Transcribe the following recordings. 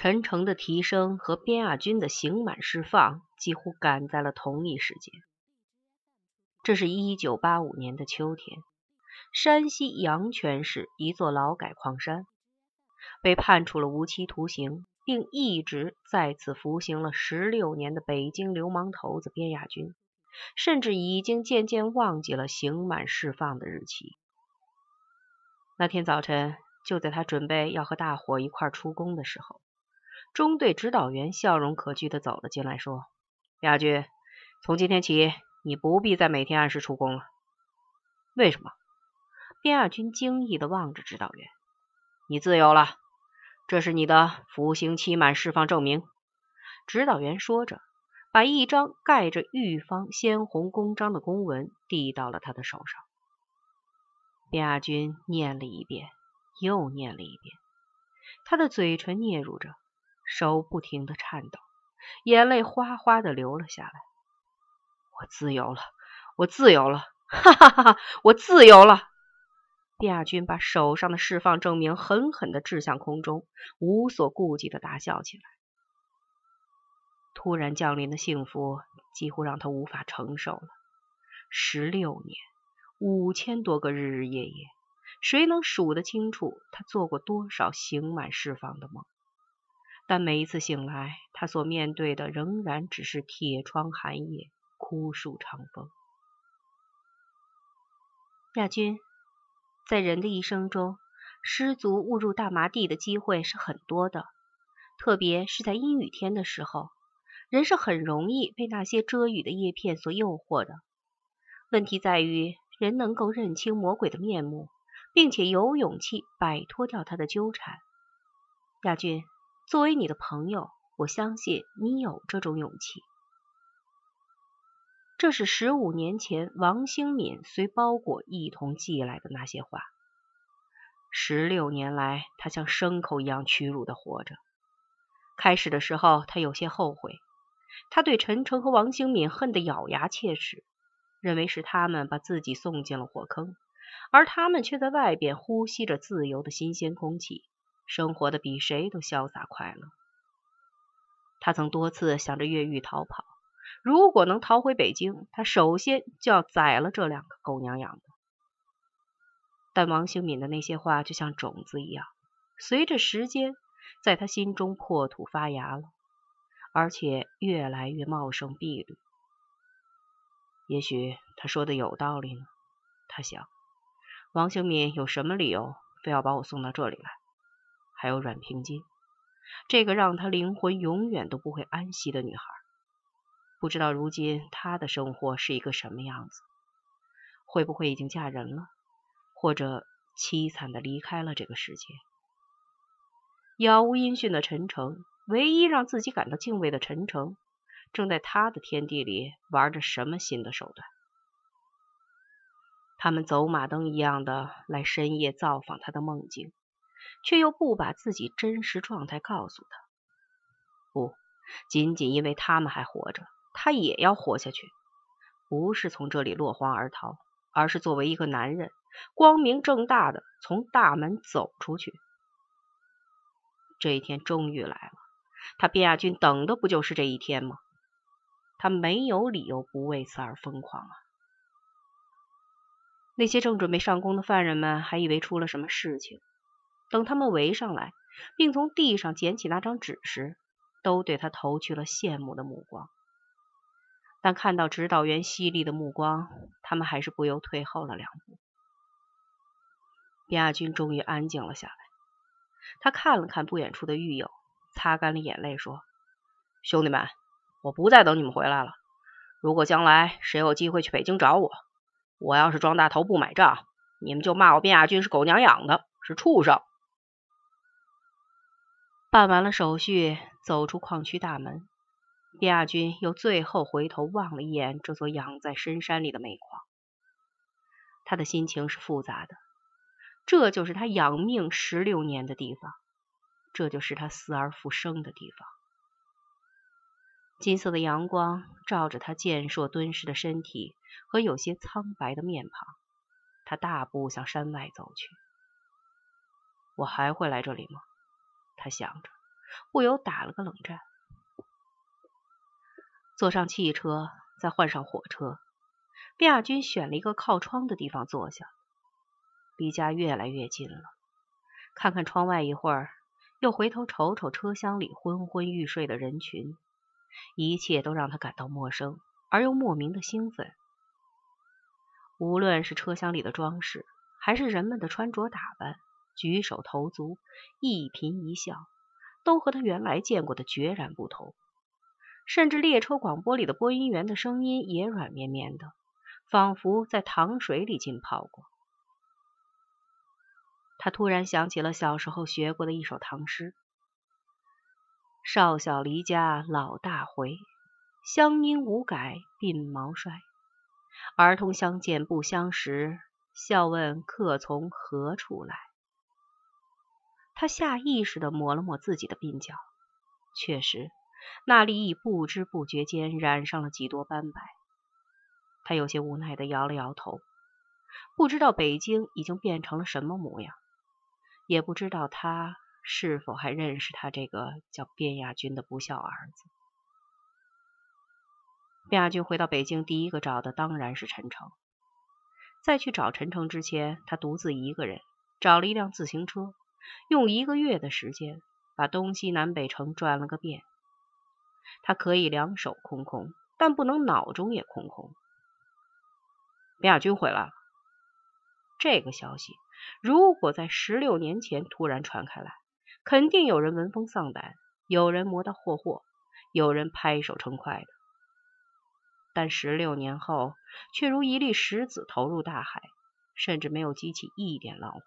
陈诚的提升和边亚军的刑满释放几乎赶在了同一时间。这是一九八五年的秋天，山西阳泉市一座劳改矿山，被判处了无期徒刑，并一直在此服刑了十六年的北京流氓头子边亚军，甚至已经渐渐忘记了刑满释放的日期。那天早晨，就在他准备要和大伙一块出宫的时候。中队指导员笑容可掬的走了进来，说：“亚军，从今天起，你不必再每天按时出工了。”为什么？边亚军惊异的望着指导员：“你自由了，这是你的服刑期满释放证明。”指导员说着，把一张盖着玉方鲜红公章的公文递到了他的手上。边亚军念了一遍，又念了一遍，他的嘴唇嗫嚅着。手不停的颤抖，眼泪哗哗的流了下来。我自由了，我自由了，哈哈哈哈！我自由了！卞亚军把手上的释放证明狠狠的掷向空中，无所顾忌的大笑起来。突然降临的幸福几乎让他无法承受了。十六年，五千多个日日夜夜，谁能数得清楚他做过多少刑满释放的梦？但每一次醒来，他所面对的仍然只是铁窗寒夜、枯树长风。亚军，在人的一生中，失足误入大麻地的机会是很多的，特别是在阴雨天的时候，人是很容易被那些遮雨的叶片所诱惑的。问题在于，人能够认清魔鬼的面目，并且有勇气摆脱掉他的纠缠。亚军。作为你的朋友，我相信你有这种勇气。这是十五年前王兴敏随包裹一同寄来的那些话。十六年来，他像牲口一样屈辱的活着。开始的时候，他有些后悔，他对陈诚和王兴敏恨得咬牙切齿，认为是他们把自己送进了火坑，而他们却在外边呼吸着自由的新鲜空气。生活的比谁都潇洒快乐。他曾多次想着越狱逃跑，如果能逃回北京，他首先就要宰了这两个狗娘养的。但王兴敏的那些话就像种子一样，随着时间在他心中破土发芽了，而且越来越茂盛碧绿。也许他说的有道理呢，他想。王兴敏有什么理由非要把我送到这里来？还有阮平金，这个让他灵魂永远都不会安息的女孩，不知道如今她的生活是一个什么样子？会不会已经嫁人了，或者凄惨的离开了这个世界？杳无音讯的陈诚，唯一让自己感到敬畏的陈诚，正在他的天地里玩着什么新的手段？他们走马灯一样的来深夜造访他的梦境。却又不把自己真实状态告诉他，不仅仅因为他们还活着，他也要活下去。不是从这里落荒而逃，而是作为一个男人，光明正大的从大门走出去。这一天终于来了，他卞亚军等的不就是这一天吗？他没有理由不为此而疯狂啊！那些正准备上工的犯人们还以为出了什么事情。等他们围上来，并从地上捡起那张纸时，都对他投去了羡慕的目光。但看到指导员犀利的目光，他们还是不由退后了两步。亚军终于安静了下来，他看了看不远处的狱友，擦干了眼泪，说：“兄弟们，我不再等你们回来了。如果将来谁有机会去北京找我，我要是装大头不买账，你们就骂我卞亚军是狗娘养的，是畜生。”办完了手续，走出矿区大门，卞亚军又最后回头望了一眼这座养在深山里的煤矿。他的心情是复杂的，这就是他养命十六年的地方，这就是他死而复生的地方。金色的阳光照着他健硕敦实的身体和有些苍白的面庞，他大步向山外走去。我还会来这里吗？他想着，不由打了个冷战。坐上汽车，再换上火车，卞亚军选了一个靠窗的地方坐下，离家越来越近了。看看窗外一会儿，又回头瞅瞅车厢里昏昏欲睡的人群，一切都让他感到陌生而又莫名的兴奋。无论是车厢里的装饰，还是人们的穿着打扮、举手投足、一颦一笑，都和他原来见过的决然不同。甚至列车广播里的播音员的声音也软绵绵的，仿佛在糖水里浸泡过。他突然想起了小时候学过的一首唐诗：“少小离家老大回，乡音无改鬓毛衰。儿童相见不相识，笑问客从何处来。”他下意识的抹了抹自己的鬓角，确实。那里已不知不觉间染上了几多斑白，他有些无奈的摇了摇头，不知道北京已经变成了什么模样，也不知道他是否还认识他这个叫卞亚军的不孝儿子。卞亚军回到北京，第一个找的当然是陈诚。在去找陈诚之前，他独自一个人找了一辆自行车，用一个月的时间把东西南北城转了个遍。他可以两手空空，但不能脑中也空空。卞亚军回来了。这个消息如果在十六年前突然传开来，肯定有人闻风丧胆，有人磨刀霍霍，有人拍手称快的。但十六年后，却如一粒石子投入大海，甚至没有激起一点浪花。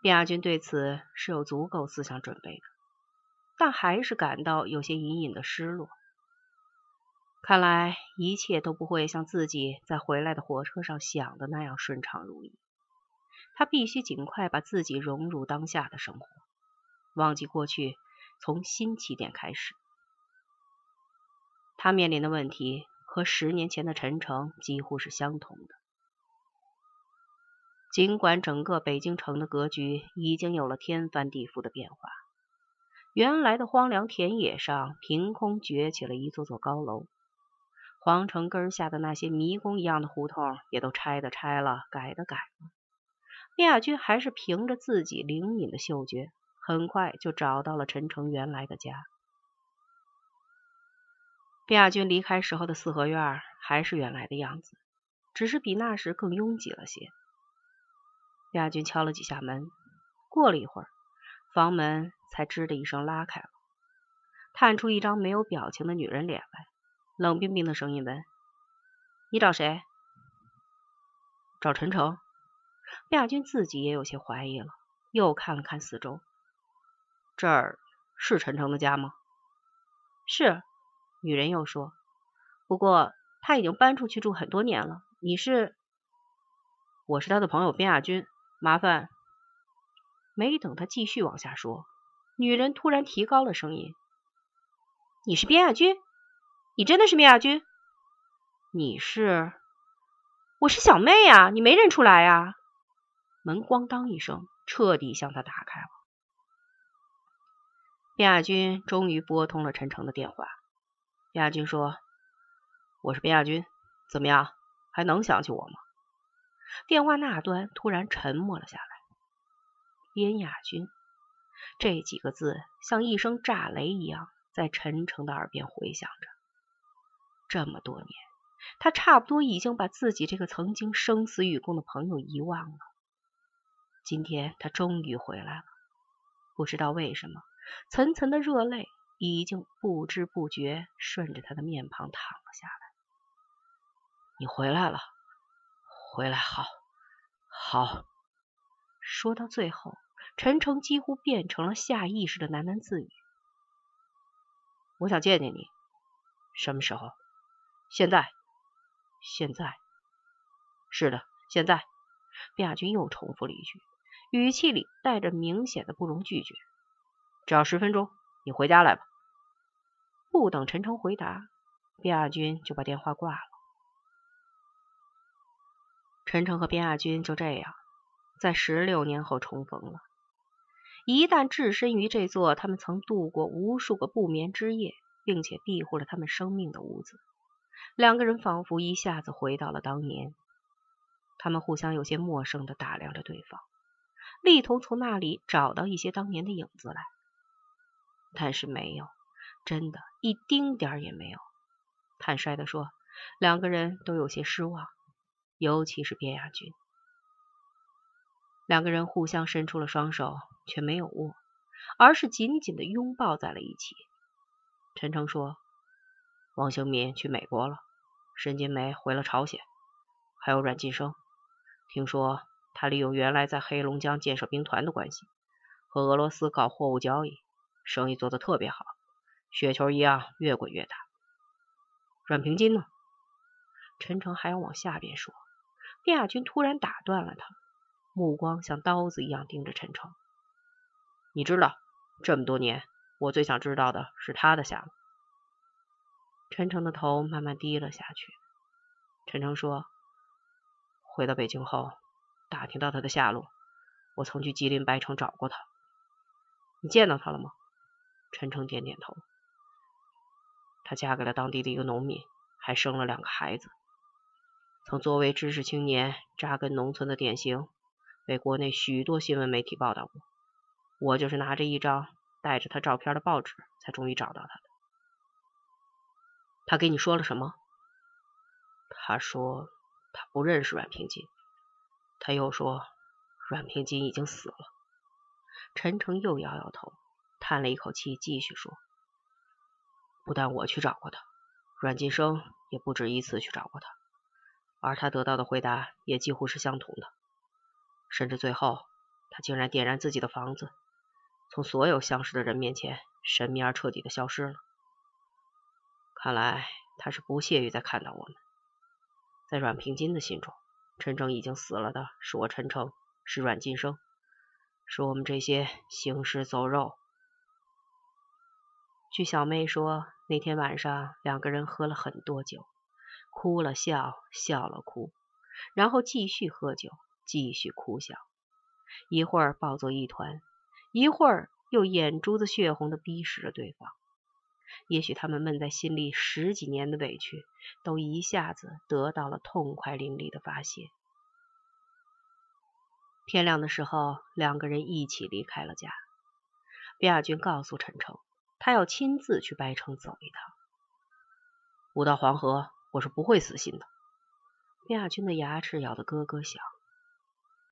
卞亚军对此是有足够思想准备的。但还是感到有些隐隐的失落。看来一切都不会像自己在回来的火车上想的那样顺畅如意。他必须尽快把自己融入当下的生活，忘记过去，从新起点开始。他面临的问题和十年前的陈诚几乎是相同的。尽管整个北京城的格局已经有了天翻地覆的变化。原来的荒凉田野上，凭空崛起了一座座高楼。皇城根下的那些迷宫一样的胡同，也都拆的拆了，改的改了。卞亚军还是凭着自己灵敏的嗅觉，很快就找到了陈诚原来的家。卞亚军离开时候的四合院还是原来的样子，只是比那时更拥挤了些。亚军敲了几下门，过了一会儿。房门才吱的一声拉开了，探出一张没有表情的女人脸来，冷冰冰的声音问：“你找谁？”“找陈诚。”亚军自己也有些怀疑了，又看了看四周，“这儿是陈诚的家吗？”“是。”女人又说，“不过他已经搬出去住很多年了。你是？”“我是他的朋友卞亚军，麻烦。”没等他继续往下说，女人突然提高了声音：“你是边亚军？你真的是边亚军？你是？我是小妹呀！你没认出来呀？”门咣当一声，彻底向他打开了。边亚军终于拨通了陈诚的电话。边亚军说：“我是边亚军，怎么样？还能想起我吗？”电话那端突然沉默了下来。边亚军这几个字像一声炸雷一样在陈诚的耳边回响着。这么多年，他差不多已经把自己这个曾经生死与共的朋友遗忘了。今天他终于回来了，不知道为什么，层层的热泪已经不知不觉顺着他的面庞淌了下来。你回来了，回来好，好。说到最后。陈诚几乎变成了下意识的喃喃自语：“我想见见你，什么时候？现在？现在？是的，现在。”卞亚军又重复了一句，语气里带着明显的不容拒绝：“只要十分钟，你回家来吧。”不等陈诚回答，卞亚军就把电话挂了。陈诚和边亚军就这样在十六年后重逢了。一旦置身于这座他们曾度过无数个不眠之夜，并且庇护了他们生命的屋子，两个人仿佛一下子回到了当年。他们互相有些陌生的打量着对方，力图从那里找到一些当年的影子来，但是没有，真的，一丁点儿也没有。坦率的说，两个人都有些失望，尤其是边亚军。两个人互相伸出了双手，却没有握，而是紧紧的拥抱在了一起。陈诚说：“王兴民去美国了，沈金梅回了朝鲜，还有阮晋生。听说他利用原来在黑龙江建设兵团的关系，和俄罗斯搞货物交易，生意做得特别好，雪球一样越滚越大。阮平金呢？”陈诚还要往下边说，卞亚军突然打断了他。目光像刀子一样盯着陈诚。你知道，这么多年，我最想知道的是他的下落。陈诚的头慢慢低了下去。陈诚说：“回到北京后，打听到他的下落。我曾去吉林白城找过他。你见到他了吗？”陈诚点点头。他嫁给了当地的一个农民，还生了两个孩子。曾作为知识青年扎根农村的典型。被国内许多新闻媒体报道过，我就是拿着一张带着他照片的报纸，才终于找到他的。他给你说了什么？他说他不认识阮平金，他又说阮平金已经死了。陈诚又摇摇头，叹了一口气，继续说：“不但我去找过他，阮晋生也不止一次去找过他，而他得到的回答也几乎是相同的。”甚至最后，他竟然点燃自己的房子，从所有相识的人面前神秘而彻底的消失了。看来他是不屑于再看到我们。在阮平金的心中，真正已经死了的是我陈诚，是阮晋生，是我们这些行尸走肉。据小妹说，那天晚上两个人喝了很多酒，哭了笑，笑了哭，然后继续喝酒。继续哭笑，一会儿抱作一团，一会儿又眼珠子血红的逼视着对方。也许他们闷在心里十几年的委屈，都一下子得到了痛快淋漓的发泄。天亮的时候，两个人一起离开了家。卞亚军告诉陈诚，他要亲自去白城走一趟。五到黄河，我是不会死心的。卞亚军的牙齿咬得咯咯响。